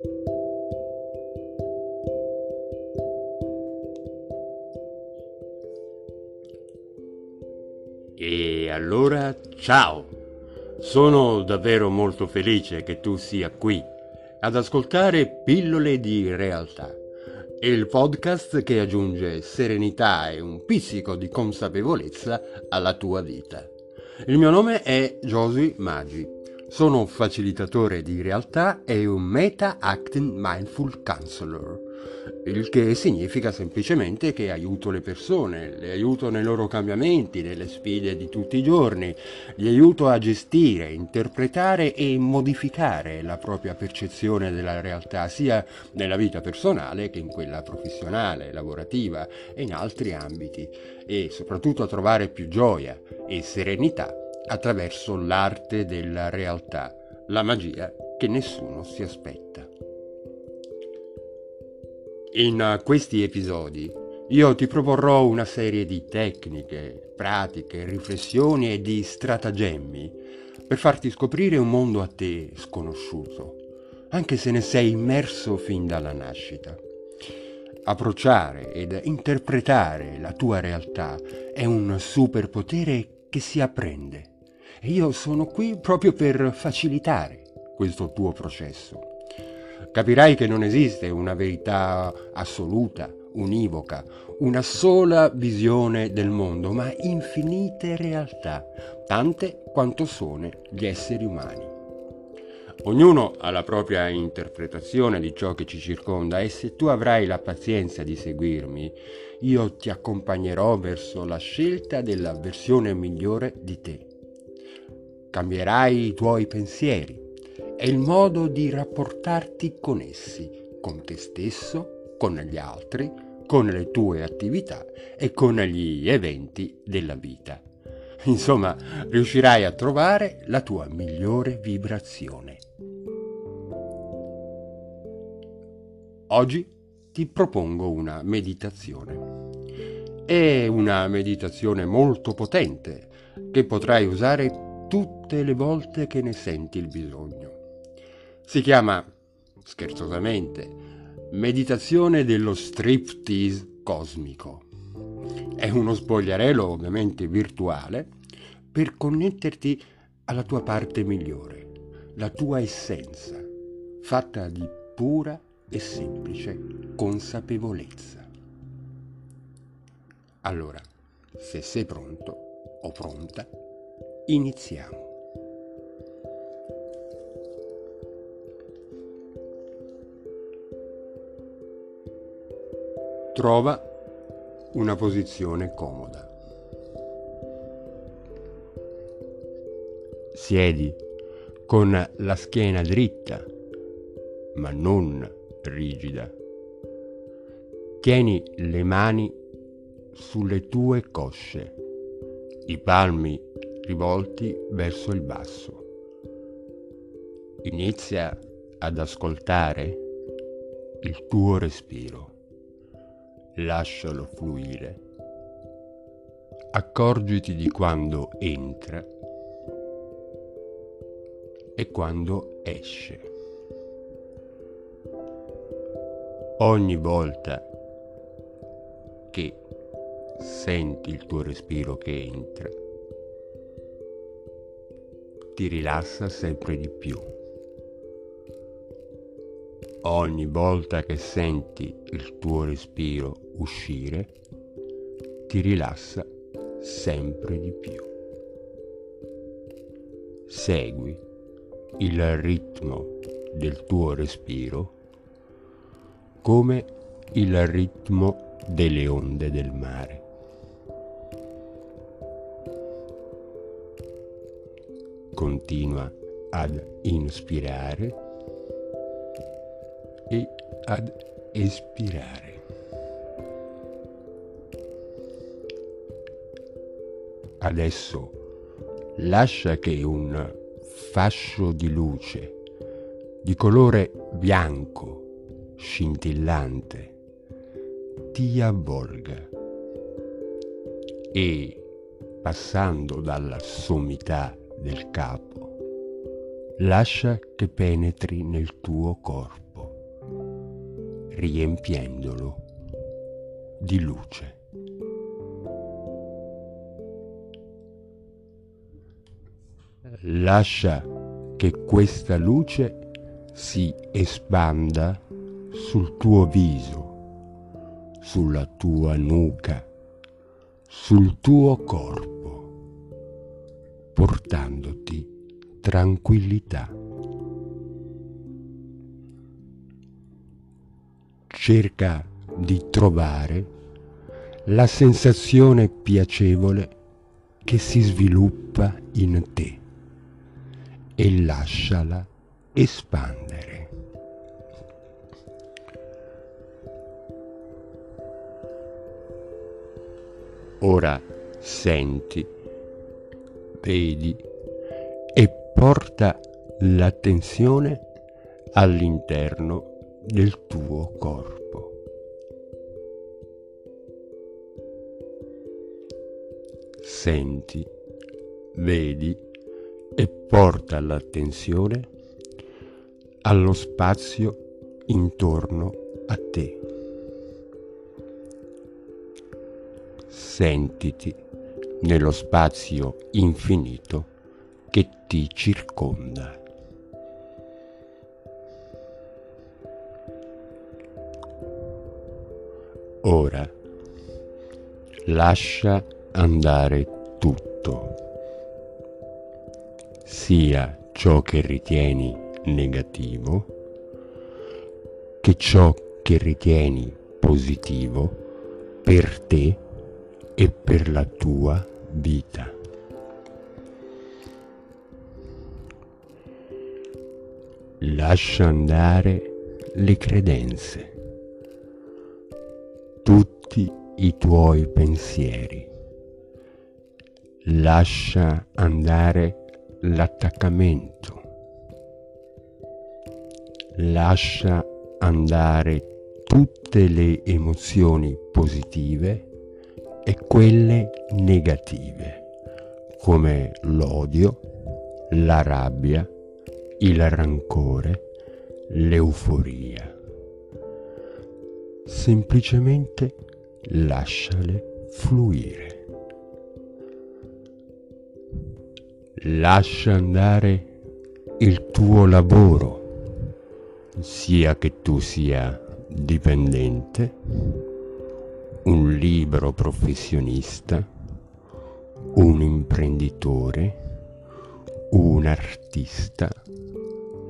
E allora ciao! Sono davvero molto felice che tu sia qui ad ascoltare Pillole di realtà, il podcast che aggiunge serenità e un pizzico di consapevolezza alla tua vita. Il mio nome è Josie Maggi, sono facilitatore di realtà e un Meta Acting Mindful Counselor il che significa semplicemente che aiuto le persone, le aiuto nei loro cambiamenti, nelle sfide di tutti i giorni, li aiuto a gestire, interpretare e modificare la propria percezione della realtà, sia nella vita personale che in quella professionale, lavorativa e in altri ambiti, e soprattutto a trovare più gioia e serenità attraverso l'arte della realtà, la magia che nessuno si aspetta. In questi episodi io ti proporrò una serie di tecniche, pratiche, riflessioni e di stratagemmi per farti scoprire un mondo a te sconosciuto, anche se ne sei immerso fin dalla nascita. Approcciare ed interpretare la tua realtà è un superpotere che si apprende io sono qui proprio per facilitare questo tuo processo capirai che non esiste una verità assoluta, univoca, una sola visione del mondo, ma infinite realtà, tante quanto sono gli esseri umani. Ognuno ha la propria interpretazione di ciò che ci circonda e se tu avrai la pazienza di seguirmi, io ti accompagnerò verso la scelta della versione migliore di te. Cambierai i tuoi pensieri, è il modo di rapportarti con essi, con te stesso, con gli altri, con le tue attività e con gli eventi della vita. Insomma, riuscirai a trovare la tua migliore vibrazione. Oggi ti propongo una meditazione. È una meditazione molto potente che potrai usare tutte le volte che ne senti il bisogno. Si chiama, scherzosamente, Meditazione dello striptease cosmico. È uno spogliarello ovviamente virtuale per connetterti alla tua parte migliore, la tua essenza, fatta di pura e semplice consapevolezza. Allora, se sei pronto o pronta, iniziamo. Trova una posizione comoda. Siedi con la schiena dritta, ma non rigida. Tieni le mani sulle tue cosce, i palmi rivolti verso il basso. Inizia ad ascoltare il tuo respiro lascialo fluire. Accorgiti di quando entra e quando esce. Ogni volta che senti il tuo respiro che entra, ti rilassa sempre di più. Ogni volta che senti il tuo respiro uscire, ti rilassa sempre di più. Segui il ritmo del tuo respiro come il ritmo delle onde del mare. Continua ad inspirare e ad espirare. Adesso lascia che un fascio di luce di colore bianco, scintillante, ti avvolga e, passando dalla sommità del capo, lascia che penetri nel tuo corpo. riempiendolo di luce. Lascia che questa luce si espanda sul tuo viso, sulla tua nuca, sul tuo corpo, portandoti tranquillità. Cerca di trovare la sensazione piacevole che si sviluppa in te e lasciala espandere. Ora senti, vedi e porta l'attenzione all'interno del tuo corpo. Senti, vedi e porta l'attenzione allo spazio intorno a te. Sentiti nello spazio infinito che ti circonda. Ora lascia andare tutto, sia ciò che ritieni negativo che ciò che ritieni positivo per te e per la tua vita. Lascia andare le credenze tutti i tuoi pensieri. Lascia andare l'attaccamento. Lascia andare tutte le emozioni positive e quelle negative, come l'odio, la rabbia, il rancore, l'euforia semplicemente lasciale fluire. Lascia andare il tuo lavoro, sia che tu sia dipendente, un libero professionista, un imprenditore, un artista,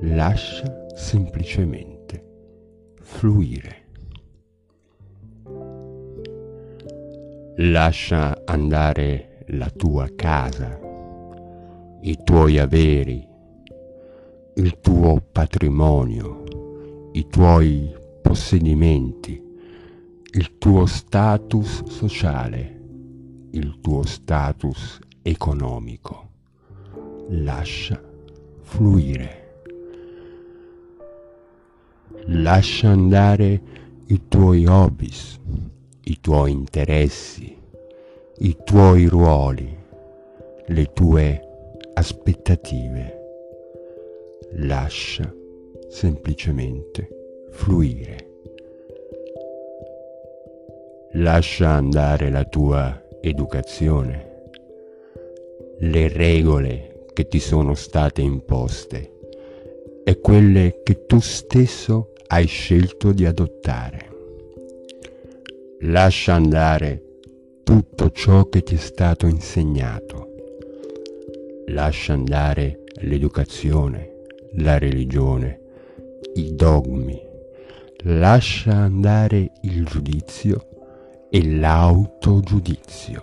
lascia semplicemente fluire. Lascia andare la tua casa, i tuoi averi, il tuo patrimonio, i tuoi possedimenti, il tuo status sociale, il tuo status economico. Lascia fluire. Lascia andare i tuoi hobbies, i tuoi interessi, i tuoi ruoli, le tue aspettative. Lascia semplicemente fluire. Lascia andare la tua educazione, le regole che ti sono state imposte e quelle che tu stesso hai scelto di adottare. Lascia andare tutto ciò che ti è stato insegnato. Lascia andare l'educazione, la religione, i dogmi. Lascia andare il giudizio e l'autogiudizio.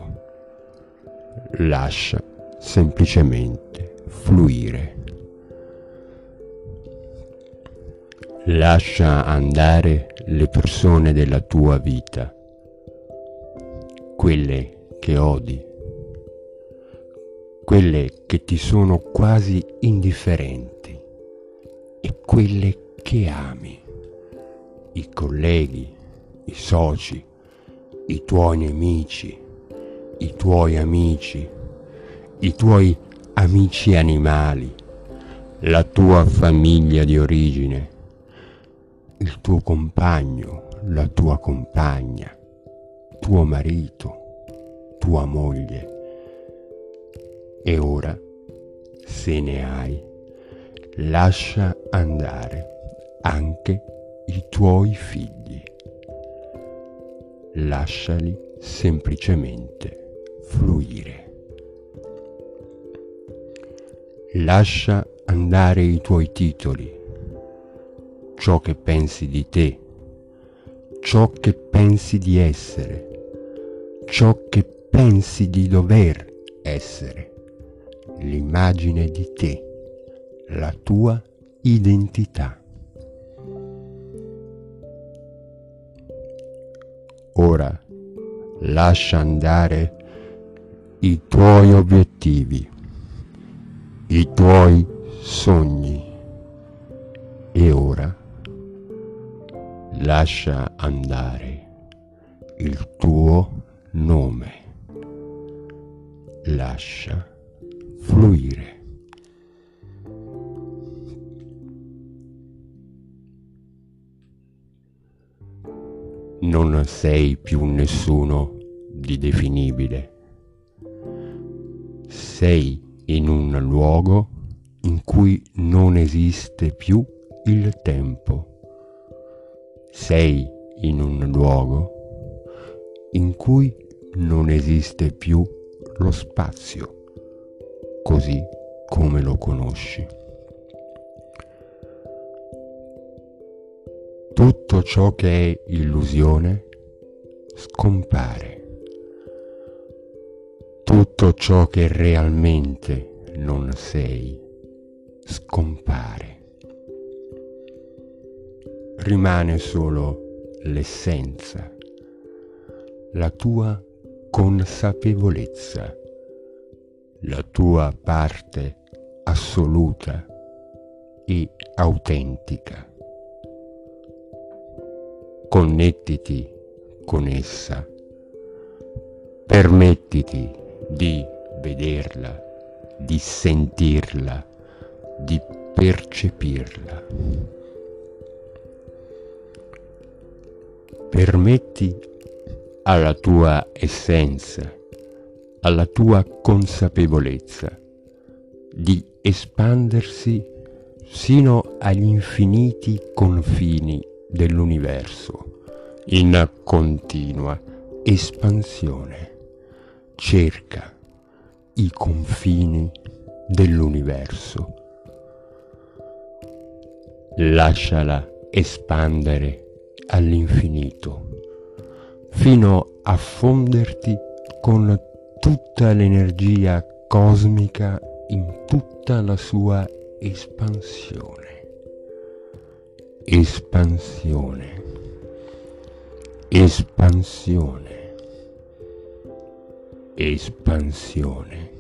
Lascia semplicemente fluire. Lascia andare le persone della tua vita quelle che odi, quelle che ti sono quasi indifferenti e quelle che ami, i colleghi, i soci, i tuoi nemici, i tuoi amici, i tuoi amici animali, la tua famiglia di origine, il tuo compagno, la tua compagna, tuo marito, tua moglie. E ora, se ne hai, lascia andare anche i tuoi figli. Lasciali semplicemente fluire. Lascia andare i tuoi titoli, ciò che pensi di te, ciò che pensi di essere, ciò che pensi di dover essere, l'immagine di te, la tua identità. Ora lascia andare i tuoi obiettivi, i tuoi sogni e ora lascia andare il tuo nome, lascia fluire. Non sei più nessuno di definibile. Sei in un luogo in cui non esiste più il tempo. Sei in un luogo in cui non esiste più lo spazio, così come lo conosci. Tutto ciò che è illusione scompare. Tutto ciò che realmente non sei scompare. Rimane solo l'essenza, la tua consapevolezza, la tua parte assoluta e autentica. Connettiti con essa, permettiti di vederla, di sentirla, di percepirla. Permetti alla tua essenza, alla tua consapevolezza di espandersi sino agli infiniti confini dell'universo in continua espansione. Cerca i confini dell'universo. Lasciala espandere all'infinito fino a fonderti con tutta l'energia cosmica in tutta la sua espansione. Espansione. Espansione. Espansione.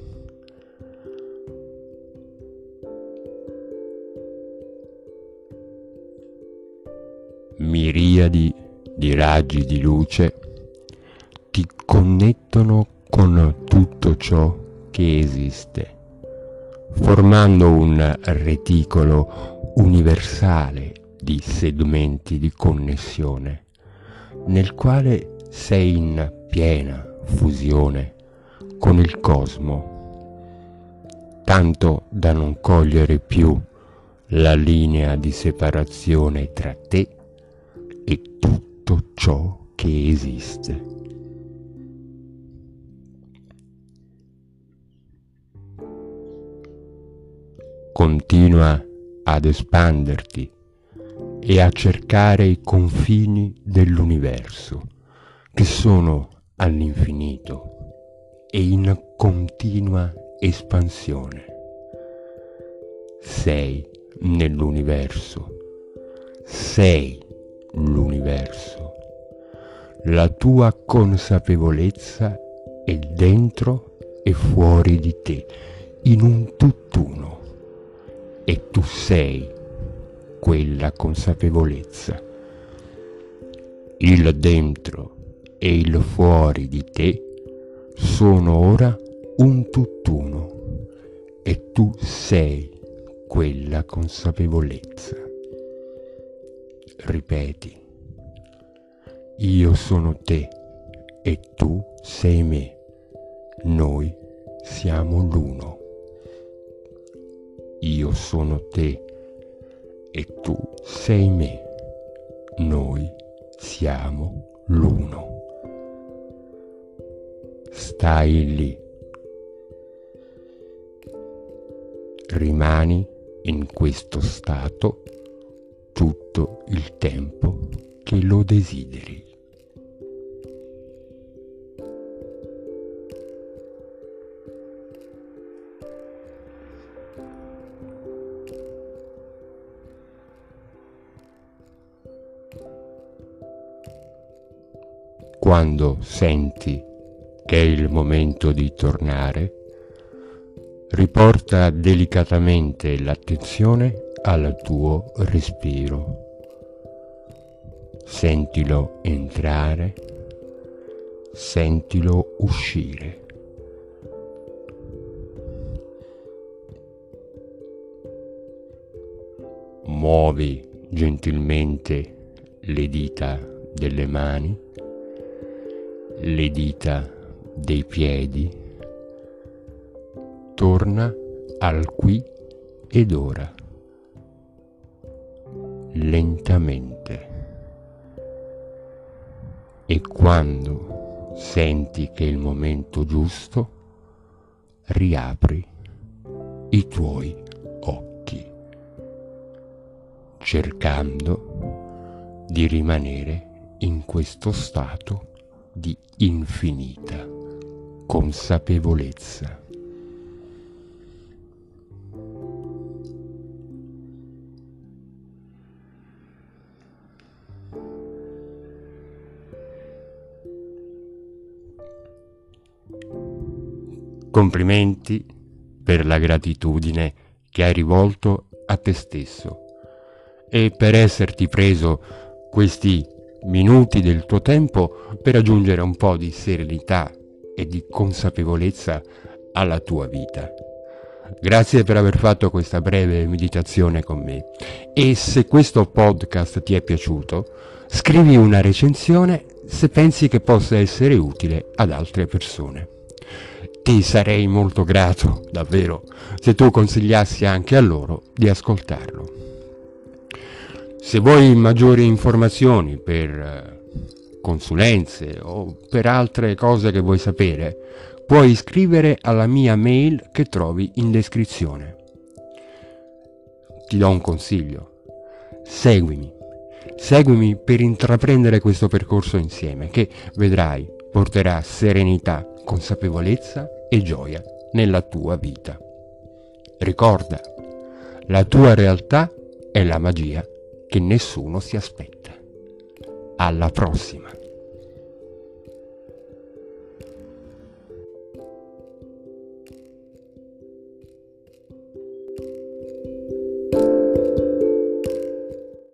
Miriadi di raggi di luce ti connettono con tutto ciò che esiste, formando un reticolo universale di segmenti di connessione, nel quale sei in piena fusione con il cosmo, tanto da non cogliere più la linea di separazione tra te e tutto ciò che esiste. Continua ad espanderti e a cercare i confini dell'universo, che sono all'infinito e in continua espansione. Sei nell'universo, sei l'universo. La tua consapevolezza è dentro e fuori di te, in un tutt'uno, e tu sei quella consapevolezza. Il dentro e il fuori di te sono ora un tutt'uno e tu sei quella consapevolezza. ripeti, io sono te e tu sei me, noi siamo l'uno. Io sono te e tu sei me, noi siamo l'uno. Stai lì. Rimani in questo stato tutto il tempo che lo desideri. Quando senti che è il momento di tornare, riporta delicatamente l'attenzione al tuo respiro. Sentilo entrare, sentilo uscire. Muovi gentilmente le dita delle mani, le dita dei piedi, torna al qui ed ora lentamente. E quando senti che è il momento giusto, riapri i tuoi occhi, cercando di rimanere in questo stato di infinita consapevolezza. Complimenti per la gratitudine che hai rivolto a te stesso e per esserti preso questi minuti del tuo tempo per aggiungere un po' di serenità e di consapevolezza alla tua vita. Grazie per aver fatto questa breve meditazione con me e se questo podcast ti è piaciuto, scrivi una recensione se pensi che possa essere utile ad altre persone ti sarei molto grato, davvero, se tu consigliassi anche a loro di ascoltarlo. Se vuoi maggiori informazioni per eh, consulenze o per altre cose che vuoi sapere, puoi iscrivere alla mia mail che trovi in descrizione. Ti do un consiglio. Seguimi. Seguimi per intraprendere questo percorso insieme che, vedrai, porterà serenità, consapevolezza e gioia nella tua vita. Ricorda, la tua realtà è la magia che nessuno si aspetta. Alla prossima!